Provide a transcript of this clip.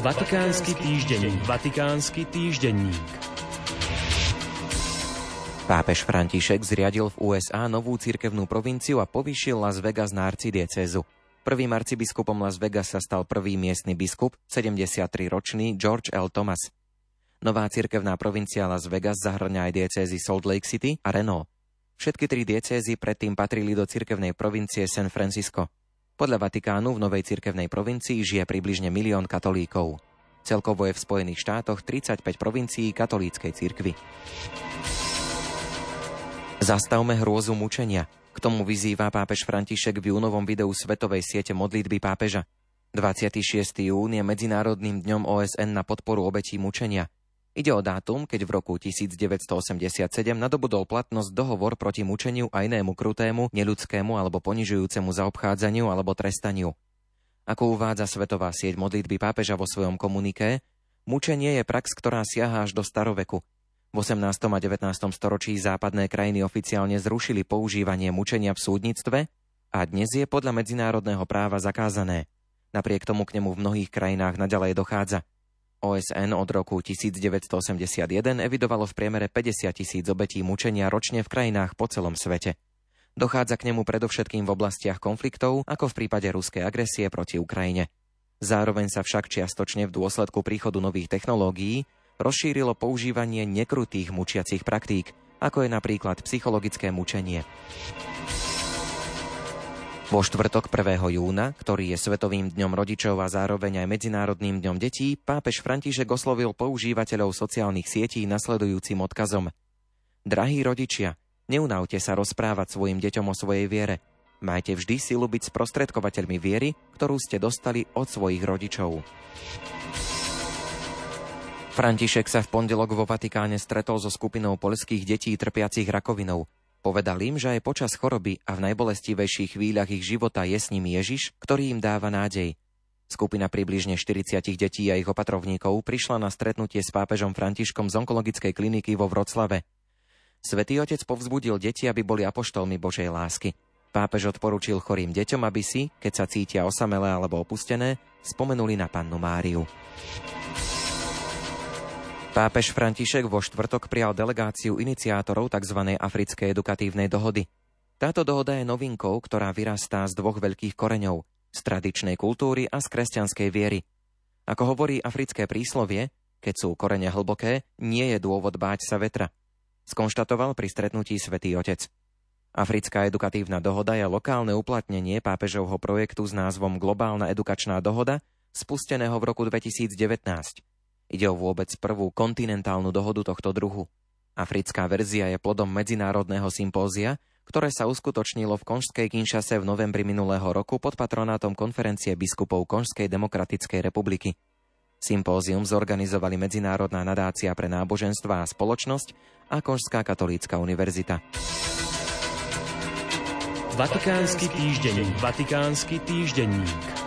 Vatikánsky týždenník. Vatikánsky týždenník. Pápež František zriadil v USA novú cirkevnú provinciu a povyšil Las Vegas na arcidiecezu. Prvým arcibiskupom Las Vegas sa stal prvý miestny biskup, 73-ročný George L. Thomas. Nová cirkevná provincia Las Vegas zahrňa aj diecézy Salt Lake City a Reno. Všetky tri diecézy predtým patrili do cirkevnej provincie San Francisco. Podľa Vatikánu v novej cirkevnej provincii žije približne milión katolíkov. Celkovo je v Spojených štátoch 35 provincií katolíckej cirkvy. Zastavme hrôzu mučenia. K tomu vyzýva pápež František v júnovom videu Svetovej siete modlitby pápeža. 26. jún je Medzinárodným dňom OSN na podporu obetí mučenia. Ide o dátum, keď v roku 1987 nadobudol platnosť dohovor proti mučeniu a inému krutému, neľudskému alebo ponižujúcemu zaobchádzaniu alebo trestaniu. Ako uvádza Svetová sieť modlitby pápeža vo svojom komuniké, mučenie je prax, ktorá siaha až do staroveku. V 18. a 19. storočí západné krajiny oficiálne zrušili používanie mučenia v súdnictve a dnes je podľa medzinárodného práva zakázané. Napriek tomu k nemu v mnohých krajinách nadalej dochádza. OSN od roku 1981 evidovalo v priemere 50 tisíc obetí mučenia ročne v krajinách po celom svete. Dochádza k nemu predovšetkým v oblastiach konfliktov, ako v prípade ruskej agresie proti Ukrajine. Zároveň sa však čiastočne v dôsledku príchodu nových technológií rozšírilo používanie nekrutých mučiacich praktík, ako je napríklad psychologické mučenie. Vo štvrtok 1. júna, ktorý je Svetovým dňom rodičov a zároveň aj Medzinárodným dňom detí, pápež František oslovil používateľov sociálnych sietí nasledujúcim odkazom. Drahí rodičia, neunávte sa rozprávať svojim deťom o svojej viere. Majte vždy silu byť sprostredkovateľmi viery, ktorú ste dostali od svojich rodičov. František sa v pondelok vo Vatikáne stretol so skupinou poľských detí trpiacich rakovinou. Povedal im, že aj počas choroby a v najbolestivejších chvíľach ich života je s nimi Ježiš, ktorý im dáva nádej. Skupina približne 40 detí a ich opatrovníkov prišla na stretnutie s pápežom Františkom z onkologickej kliniky vo Vroclave. Svetý otec povzbudil deti, aby boli apoštolmi Božej lásky. Pápež odporučil chorým deťom, aby si, keď sa cítia osamelé alebo opustené, spomenuli na pannu Máriu. Pápež František vo štvrtok prijal delegáciu iniciátorov tzv. Africkej edukatívnej dohody. Táto dohoda je novinkou, ktorá vyrastá z dvoch veľkých koreňov, z tradičnej kultúry a z kresťanskej viery. Ako hovorí africké príslovie, keď sú korene hlboké, nie je dôvod báť sa vetra. Skonštatoval pri stretnutí svätý Otec. Africká edukatívna dohoda je lokálne uplatnenie pápežovho projektu s názvom Globálna edukačná dohoda, spusteného v roku 2019. Ide o vôbec prvú kontinentálnu dohodu tohto druhu. Africká verzia je plodom medzinárodného sympózia, ktoré sa uskutočnilo v Konžskej Kinšase v novembri minulého roku pod patronátom konferencie biskupov Konžskej demokratickej republiky. Sympózium zorganizovali Medzinárodná nadácia pre náboženstva a spoločnosť a Konžská katolícka univerzita. Vatikánsky týždenník. Vatikánsky týždenník.